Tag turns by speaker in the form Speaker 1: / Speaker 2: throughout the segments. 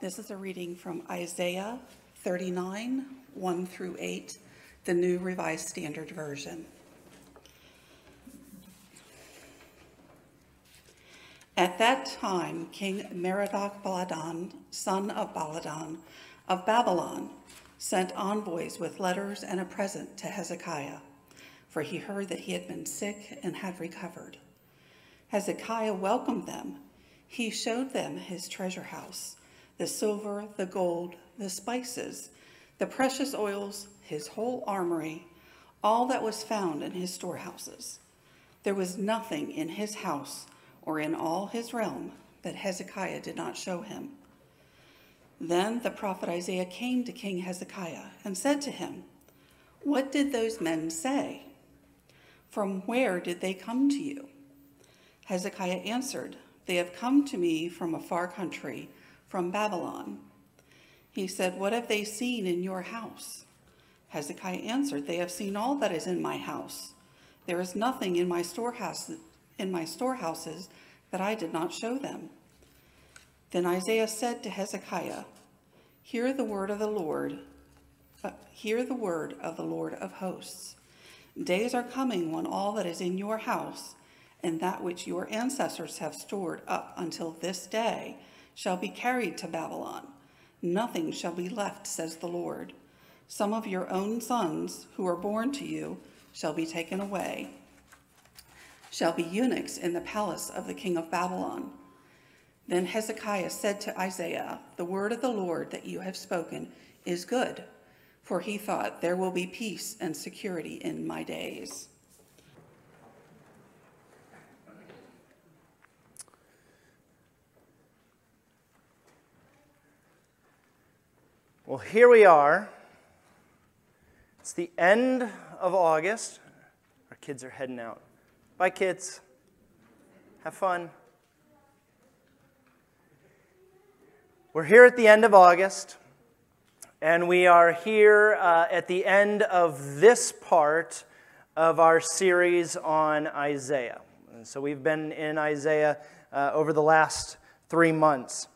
Speaker 1: This is a reading from Isaiah 39, 1 through 8, the New Revised Standard Version. At that time, King Merodach Baladan, son of Baladan of Babylon, sent envoys with letters and a present to Hezekiah, for he heard that he had been sick and had recovered. Hezekiah welcomed them. He showed them his treasure house, the silver, the gold, the spices, the precious oils, his whole armory, all that was found in his storehouses. There was nothing in his house or in all his realm that Hezekiah did not show him. Then the prophet Isaiah came to King Hezekiah and said to him, What did those men say? From where did they come to you? Hezekiah answered, They have come to me from a far country, from Babylon. He said, What have they seen in your house? Hezekiah answered, They have seen all that is in my house. There is nothing in my storehouse in my storehouses that I did not show them. Then Isaiah said to Hezekiah, Hear the word of the Lord, uh, hear the word of the Lord of hosts. Days are coming when all that is in your house and that which your ancestors have stored up until this day shall be carried to Babylon. Nothing shall be left, says the Lord. Some of your own sons who are born to you shall be taken away shall be eunuchs in the palace of the king of Babylon. Then Hezekiah said to Isaiah, The word of the Lord that you have spoken is good, for he thought, There will be peace and security in my days.
Speaker 2: Well, here we are. It's the end of August. Our kids are heading out. Bye, kids. Have fun. We're here at the end of August, and we are here uh, at the end of this part of our series on Isaiah. And so we've been in Isaiah uh, over the last three months.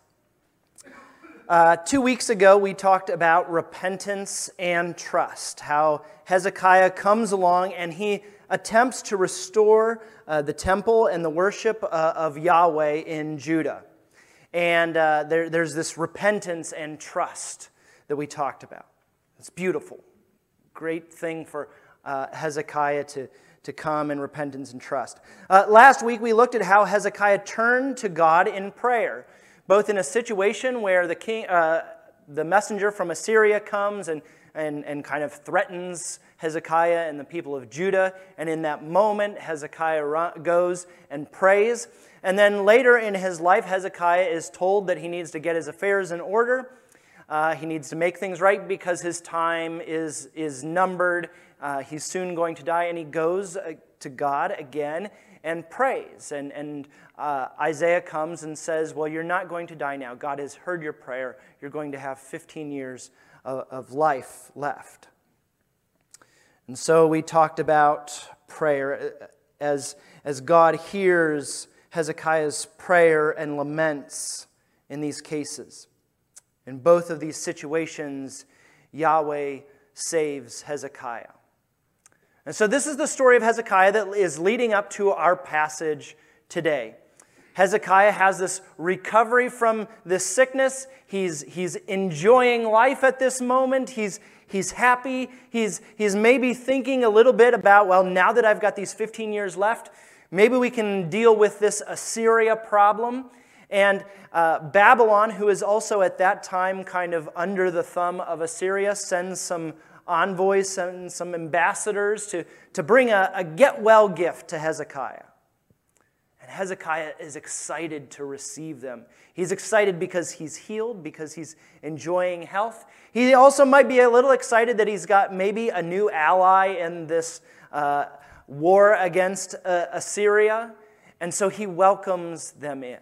Speaker 2: Uh, two weeks ago, we talked about repentance and trust, how Hezekiah comes along and he attempts to restore uh, the temple and the worship uh, of Yahweh in Judah. And uh, there, there's this repentance and trust that we talked about. It's beautiful. Great thing for uh, Hezekiah to, to come in repentance and trust. Last week, we looked at how Hezekiah turned to God in prayer, both in a situation where the, king, uh, the messenger from Assyria comes and and, and kind of threatens Hezekiah and the people of Judah. And in that moment, Hezekiah goes and prays. And then later in his life, Hezekiah is told that he needs to get his affairs in order. Uh, he needs to make things right because his time is, is numbered. Uh, he's soon going to die. And he goes uh, to God again and prays. And, and uh, Isaiah comes and says, Well, you're not going to die now. God has heard your prayer. You're going to have 15 years of life left. And so we talked about prayer as, as God hears Hezekiah's prayer and laments in these cases. In both of these situations, Yahweh saves Hezekiah. And so, this is the story of Hezekiah that is leading up to our passage today. Hezekiah has this recovery from this sickness. He's, he's enjoying life at this moment. He's, he's happy. He's, he's maybe thinking a little bit about, well, now that I've got these 15 years left, maybe we can deal with this Assyria problem. And uh, Babylon, who is also at that time kind of under the thumb of Assyria, sends some envoys, and some ambassadors to, to bring a, a get well gift to Hezekiah. And Hezekiah is excited to receive them. He's excited because he's healed, because he's enjoying health. He also might be a little excited that he's got maybe a new ally in this uh, war against uh, Assyria. And so he welcomes them in.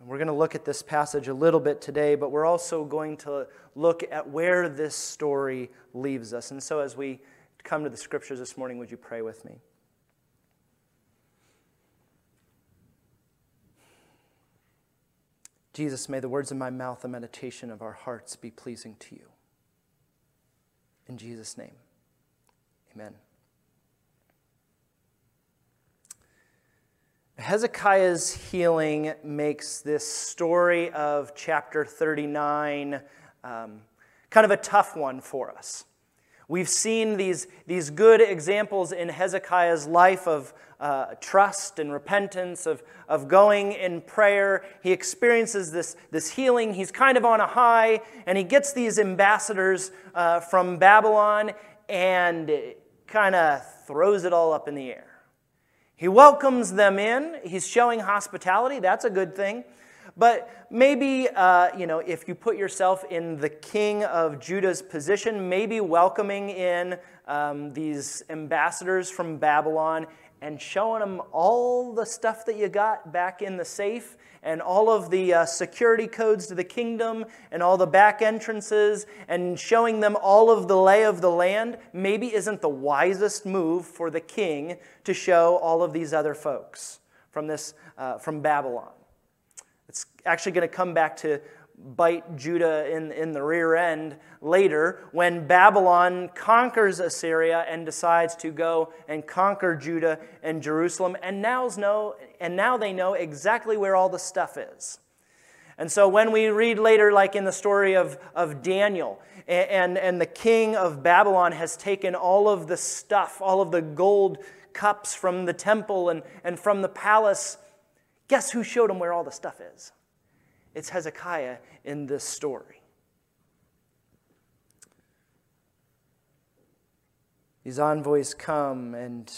Speaker 2: And we're going to look at this passage a little bit today, but we're also going to look at where this story leaves us. And so as we come to the scriptures this morning, would you pray with me? Jesus, may the words of my mouth and meditation of our hearts be pleasing to you. In Jesus' name, amen. Hezekiah's healing makes this story of chapter 39 um, kind of a tough one for us. We've seen these, these good examples in Hezekiah's life of uh, trust and repentance, of, of going in prayer. He experiences this, this healing. He's kind of on a high, and he gets these ambassadors uh, from Babylon and kind of throws it all up in the air. He welcomes them in. He's showing hospitality. That's a good thing. But maybe, uh, you know, if you put yourself in the king of Judah's position, maybe welcoming in um, these ambassadors from Babylon and showing them all the stuff that you got back in the safe and all of the uh, security codes to the kingdom and all the back entrances and showing them all of the lay of the land maybe isn't the wisest move for the king to show all of these other folks from this uh, from babylon. It's actually going to come back to bite Judah in, in the rear end later when Babylon conquers Assyria and decides to go and conquer Judah and Jerusalem. And, now's know, and now they know exactly where all the stuff is. And so when we read later, like in the story of, of Daniel, and, and the king of Babylon has taken all of the stuff, all of the gold cups from the temple and, and from the palace, guess who showed him where all the stuff is? It's Hezekiah in this story. These envoys come, and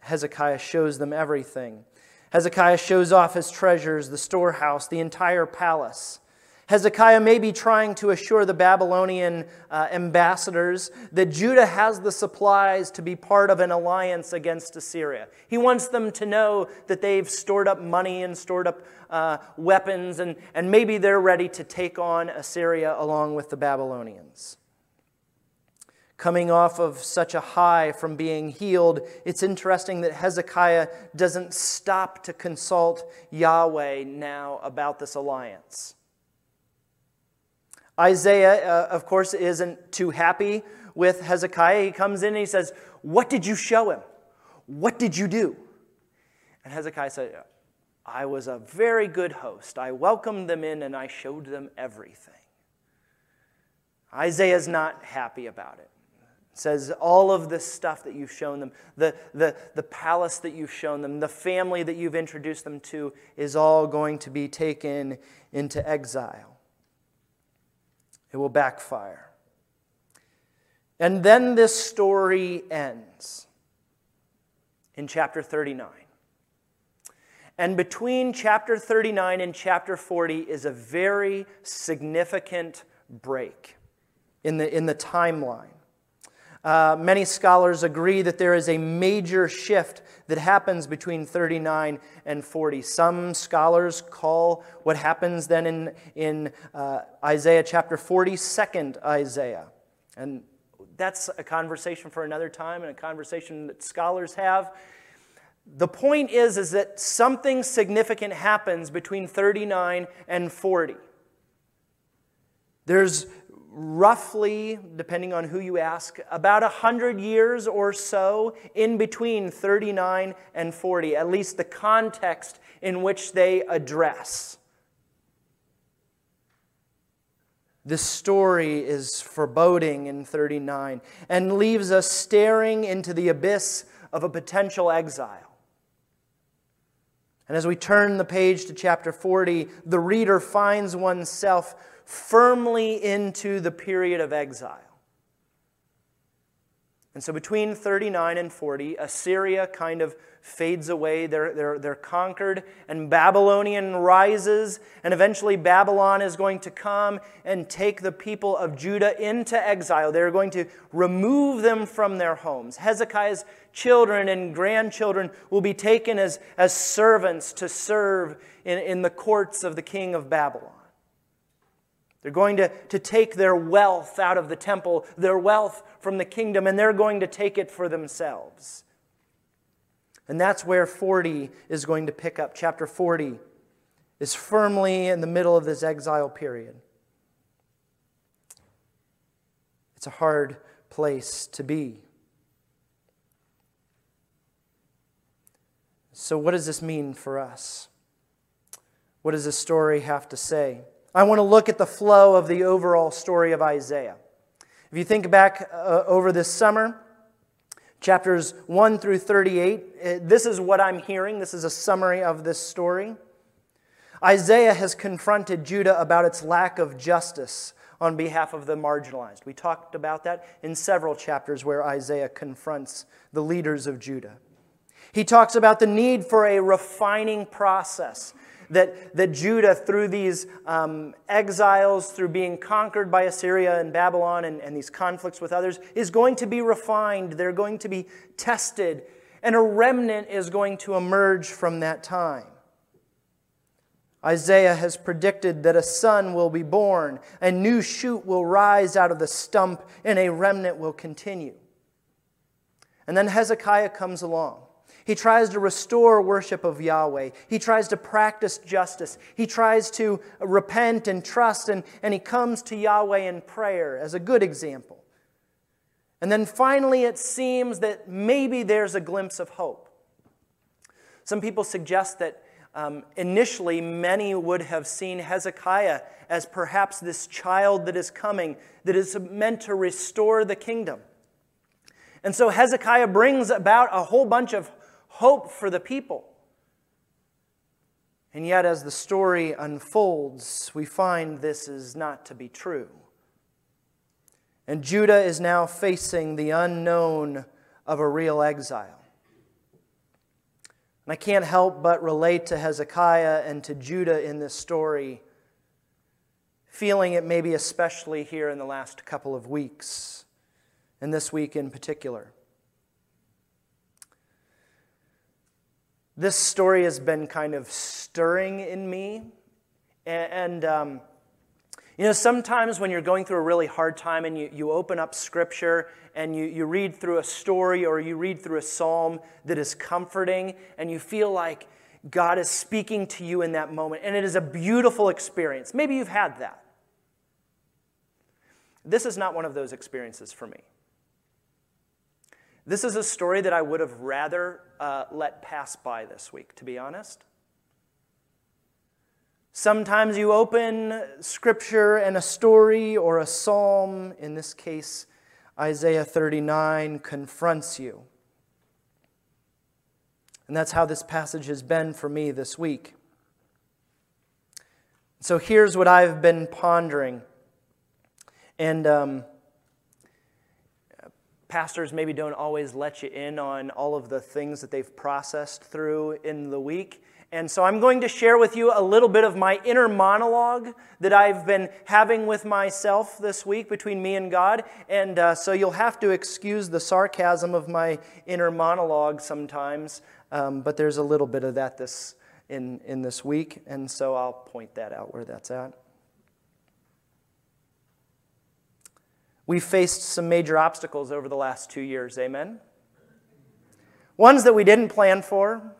Speaker 2: Hezekiah shows them everything. Hezekiah shows off his treasures, the storehouse, the entire palace. Hezekiah may be trying to assure the Babylonian uh, ambassadors that Judah has the supplies to be part of an alliance against Assyria. He wants them to know that they've stored up money and stored up uh, weapons, and, and maybe they're ready to take on Assyria along with the Babylonians. Coming off of such a high from being healed, it's interesting that Hezekiah doesn't stop to consult Yahweh now about this alliance. Isaiah, uh, of course, isn't too happy with Hezekiah. He comes in and he says, What did you show him? What did you do? And Hezekiah said, I was a very good host. I welcomed them in and I showed them everything. Isaiah's not happy about it. it says all of this stuff that you've shown them, the, the, the palace that you've shown them, the family that you've introduced them to, is all going to be taken into exile. It will backfire. And then this story ends in chapter 39. And between chapter 39 and chapter 40 is a very significant break in the, in the timeline. Uh, many scholars agree that there is a major shift that happens between 39 and 40. Some scholars call what happens then in, in uh, Isaiah chapter 40 second Isaiah. And that's a conversation for another time and a conversation that scholars have. The point is, is that something significant happens between 39 and 40. There's roughly, depending on who you ask, about 100 years or so in between 39 and 40, at least the context in which they address. The story is foreboding in 39 and leaves us staring into the abyss of a potential exile. And as we turn the page to chapter 40, the reader finds oneself firmly into the period of exile. And so between 39 and 40, Assyria kind of fades away. They're, they're, they're conquered, and Babylonian rises, and eventually Babylon is going to come and take the people of Judah into exile. They're going to remove them from their homes. Hezekiah's children and grandchildren will be taken as, as servants to serve in, in the courts of the king of Babylon. They're going to, to take their wealth out of the temple, their wealth from the kingdom, and they're going to take it for themselves. And that's where 40 is going to pick up. Chapter 40 is firmly in the middle of this exile period. It's a hard place to be. So, what does this mean for us? What does this story have to say? I want to look at the flow of the overall story of Isaiah. If you think back uh, over this summer, chapters 1 through 38, uh, this is what I'm hearing. This is a summary of this story. Isaiah has confronted Judah about its lack of justice on behalf of the marginalized. We talked about that in several chapters where Isaiah confronts the leaders of Judah. He talks about the need for a refining process that, that Judah, through these um, exiles, through being conquered by Assyria and Babylon and, and these conflicts with others, is going to be refined. They're going to be tested. And a remnant is going to emerge from that time. Isaiah has predicted that a son will be born, a new shoot will rise out of the stump, and a remnant will continue. And then Hezekiah comes along. He tries to restore worship of Yahweh. He tries to practice justice. He tries to repent and trust, and, and he comes to Yahweh in prayer as a good example. And then finally, it seems that maybe there's a glimpse of hope. Some people suggest that um, initially many would have seen Hezekiah as perhaps this child that is coming, that is meant to restore the kingdom. And so Hezekiah brings about a whole bunch of hope for the people. And yet, as the story unfolds, we find this is not to be true. And Judah is now facing the unknown of a real exile. And I can't help but relate to Hezekiah and to Judah in this story, feeling it maybe especially here in the last couple of weeks, and this week in particular. This story has been kind of stirring in me. And, um, you know, sometimes when you're going through a really hard time and you, you open up scripture and you, you read through a story or you read through a psalm that is comforting and you feel like God is speaking to you in that moment. And it is a beautiful experience. Maybe you've had that. This is not one of those experiences for me. This is a story that I would have rather uh, let pass by this week, to be honest. Sometimes you open scripture and a story or a psalm, in this case, Isaiah 39, confronts you. And that's how this passage has been for me this week. So here's what I've been pondering. And um, pastors maybe don't always let you in on all of the things that they've processed through in the week. And so I'm going to share with you a little bit of my inner monologue that I've been having with myself this week between me and God. And uh, so you'll have to excuse the sarcasm of my inner monologue sometimes, um, but there's a little bit of that this, in, in this week. And so I'll point that out where that's at. We've faced some major obstacles over the last two years, amen? Ones that we didn't plan for,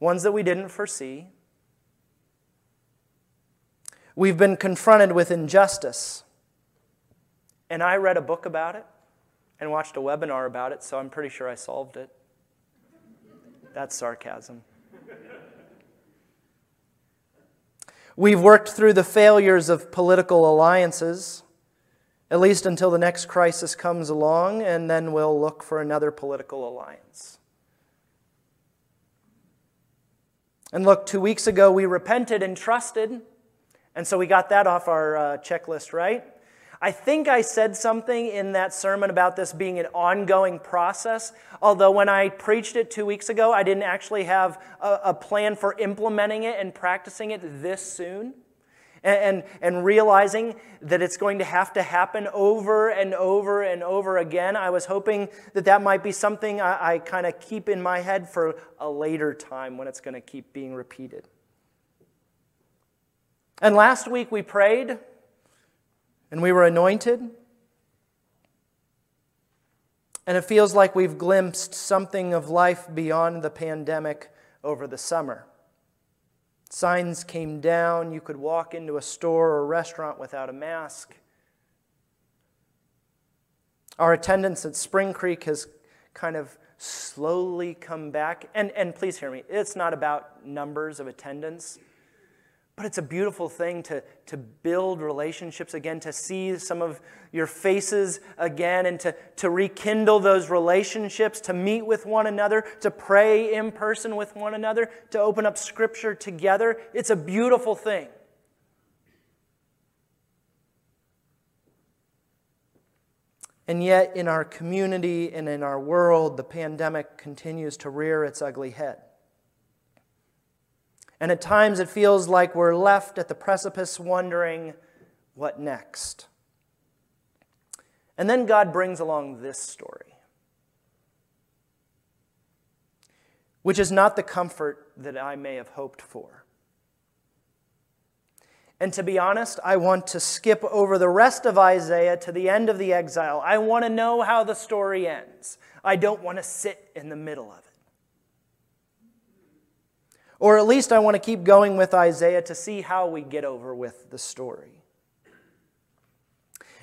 Speaker 2: ones that we didn't foresee. We've been confronted with injustice. And I read a book about it and watched a webinar about it, so I'm pretty sure I solved it. That's sarcasm. We've worked through the failures of political alliances at least until the next crisis comes along, and then we'll look for another political alliance. And look, two weeks ago we repented and trusted, and so we got that off our uh, checklist, right? I think I said something in that sermon about this being an ongoing process, although when I preached it two weeks ago, I didn't actually have a, a plan for implementing it and practicing it this soon and, and, and realizing that it's going to have to happen over and over and over again. I was hoping that that might be something I, I kind of keep in my head for a later time when it's going to keep being repeated. And last week we prayed and we were anointed. And it feels like we've glimpsed something of life beyond the pandemic over the summer. Signs came down. You could walk into a store or a restaurant without a mask. Our attendance at Spring Creek has kind of slowly come back. And, and please hear me, it's not about numbers of attendance. But it's a beautiful thing to, to build relationships again, to see some of your faces again, and to, to rekindle those relationships, to meet with one another, to pray in person with one another, to open up scripture together. It's a beautiful thing. And yet, in our community and in our world, the pandemic continues to rear its ugly head. And at times it feels like we're left at the precipice wondering what next. And then God brings along this story, which is not the comfort that I may have hoped for. And to be honest, I want to skip over the rest of Isaiah to the end of the exile. I want to know how the story ends. I don't want to sit in the middle of it. Or at least I want to keep going with Isaiah to see how we get over with the story.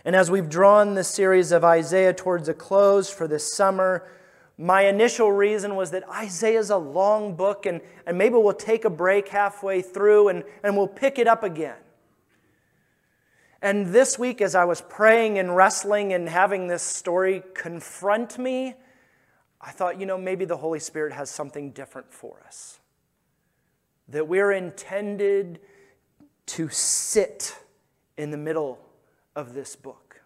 Speaker 2: And as we've drawn this series of Isaiah towards a close for this summer, my initial reason was that Isaiah is a long book, and, and maybe we'll take a break halfway through and, and we'll pick it up again. And this week, as I was praying and wrestling and having this story confront me, I thought, you know, maybe the Holy Spirit has something different for us that we're intended to sit in the middle of this book,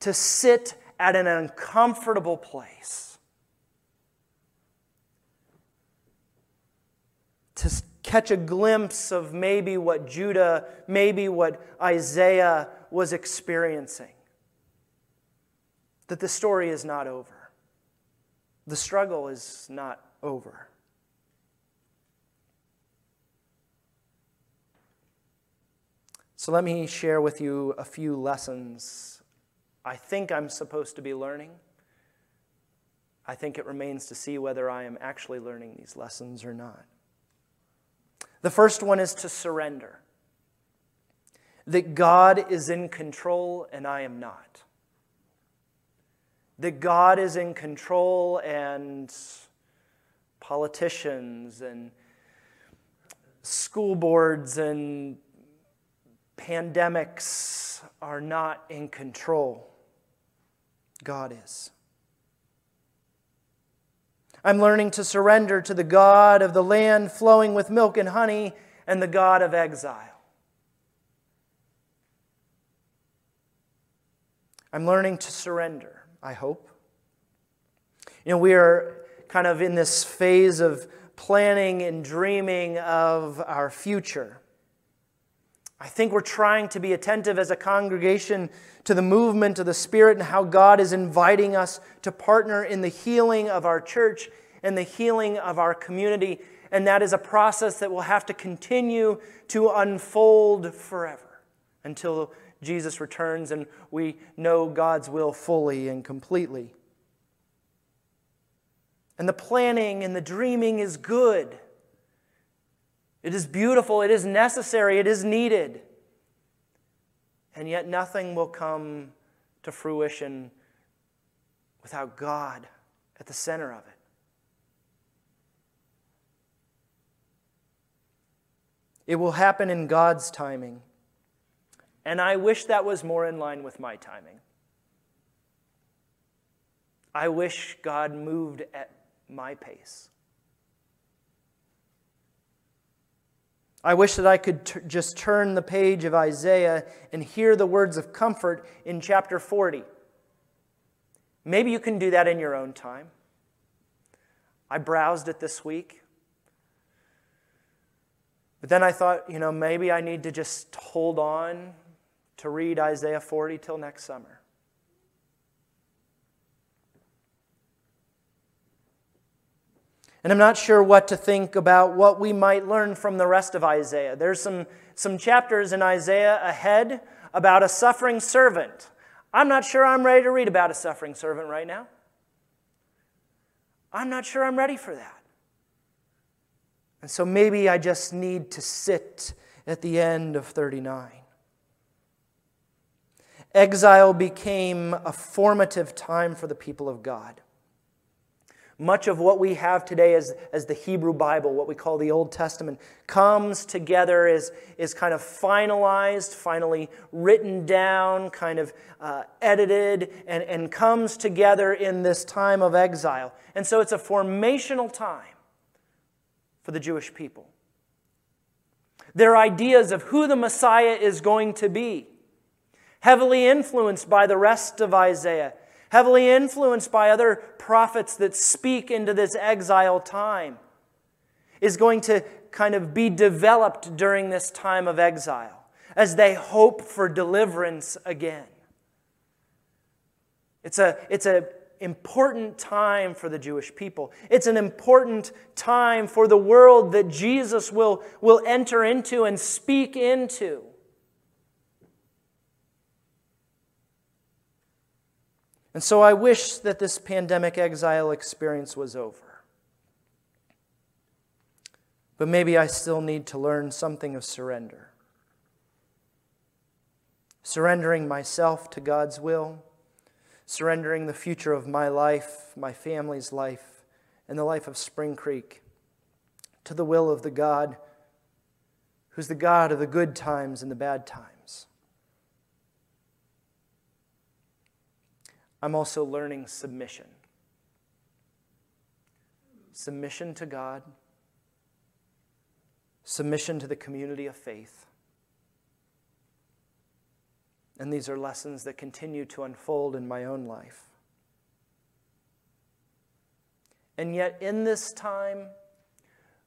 Speaker 2: to sit at an uncomfortable place, to catch a glimpse of maybe what Judah, maybe what Isaiah was experiencing. That the story is not over, the struggle is not over. So let me share with you a few lessons I think I'm supposed to be learning. I think it remains to see whether I am actually learning these lessons or not. The first one is to surrender that God is in control and I am not. That God is in control and politicians and school boards and pandemics are not in control. God is. I'm learning to surrender to the God of the land flowing with milk and honey and the God of exile. I'm learning to surrender, I hope. You know, we are kind of in this phase of planning and dreaming of our future. I think we're trying to be attentive as a congregation to the movement of the Spirit and how God is inviting us to partner in the healing of our church and the healing of our community. And that is a process that will have to continue to unfold forever until Jesus returns and we know God's will fully and completely. And the planning and the dreaming is good. It is beautiful, it is necessary, it is needed. And yet, nothing will come to fruition without God at the center of it. It will happen in God's timing. And I wish that was more in line with my timing. I wish God moved at my pace. I wish that I could t- just turn the page of Isaiah and hear the words of comfort in chapter 40. Maybe you can do that in your own time. I browsed it this week. But then I thought, you know, maybe I need to just hold on to read Isaiah 40 till next summer. And I'm not sure what to think about what we might learn from the rest of Isaiah. There's some, some chapters in Isaiah ahead about a suffering servant. I'm not sure I'm ready to read about a suffering servant right now. I'm not sure I'm ready for that. And so maybe I just need to sit at the end of 39. Exile became a formative time for the people of God. Much of what we have today as, as the Hebrew Bible, what we call the Old Testament, comes together, is, is kind of finalized, finally written down, kind of uh, edited, and, and comes together in this time of exile. And so it's a formational time for the Jewish people. Their ideas of who the Messiah is going to be, heavily influenced by the rest of Isaiah heavily influenced by other prophets that speak into this exile time, is going to kind of be developed during this time of exile as they hope for deliverance again. It's a, it's a important time for the Jewish people. It's an important time for the world that Jesus will, will enter into and speak into. And so I wish that this pandemic exile experience was over. But maybe I still need to learn something of surrender. Surrendering myself to God's will, surrendering the future of my life, my family's life, and the life of Spring Creek to the will of the God who's the God of the good times and the bad times. I'm also learning submission. Submission to God, submission to the community of faith. And these are lessons that continue to unfold in my own life. And yet, in this time,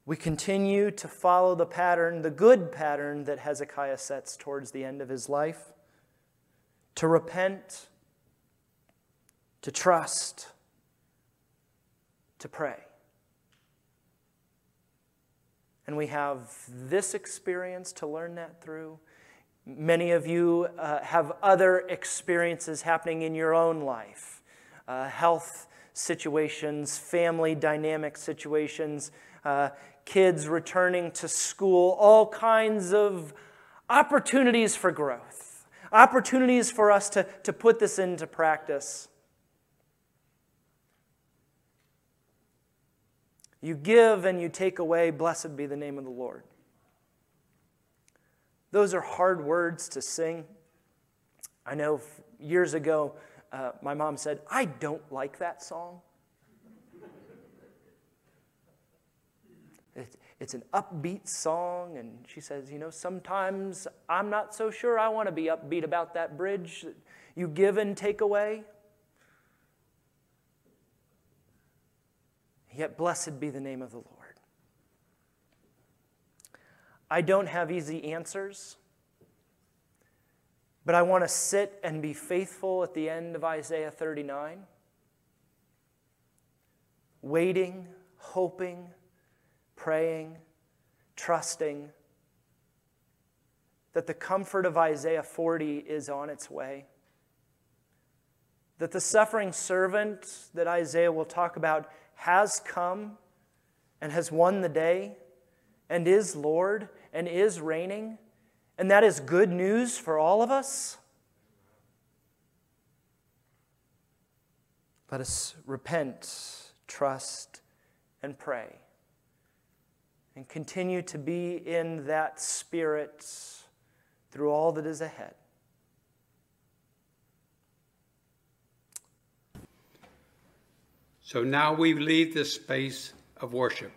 Speaker 2: we continue to follow the pattern, the good pattern that Hezekiah sets towards the end of his life to repent to trust, to pray. And we have this experience to learn that through. Many of you uh, have other experiences happening in your own life uh, health situations, family dynamic situations, uh, kids returning to school, all kinds of opportunities for growth, opportunities for us to, to put this into practice. You give and you take away, blessed be the name of the Lord. Those are hard words to sing. I know years ago, uh, my mom said, I don't like that song. it's an upbeat song, and she says, You know, sometimes I'm not so sure I want to be upbeat about that bridge. You give and take away. Yet blessed be the name of the Lord. I don't have easy answers, but I want to sit and be faithful at the end of Isaiah 39, waiting, hoping, praying, trusting that the comfort of Isaiah 40 is on its way. That the suffering servant that Isaiah will talk about has come and has won the day and is Lord and is reigning, and that is good news for all of us. Let us repent, trust, and pray, and continue to be in that spirit through all that is ahead.
Speaker 3: So now we leave this space of worship.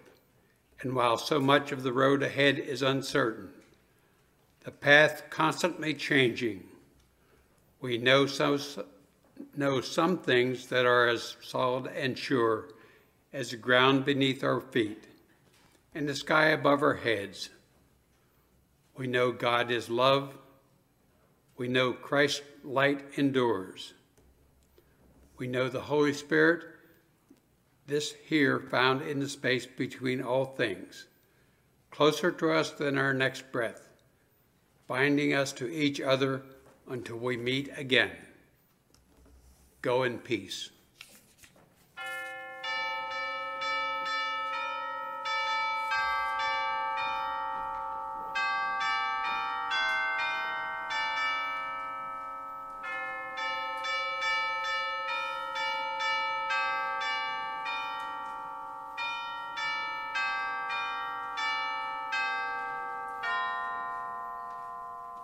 Speaker 3: And while so much of the road ahead is uncertain, the path constantly changing, we know some, know some things that are as solid and sure as the ground beneath our feet and the sky above our heads. We know God is love. We know Christ's light endures. We know the Holy Spirit this here found in the space between all things, closer to us than our next breath, binding us to each other until we meet again. Go in peace.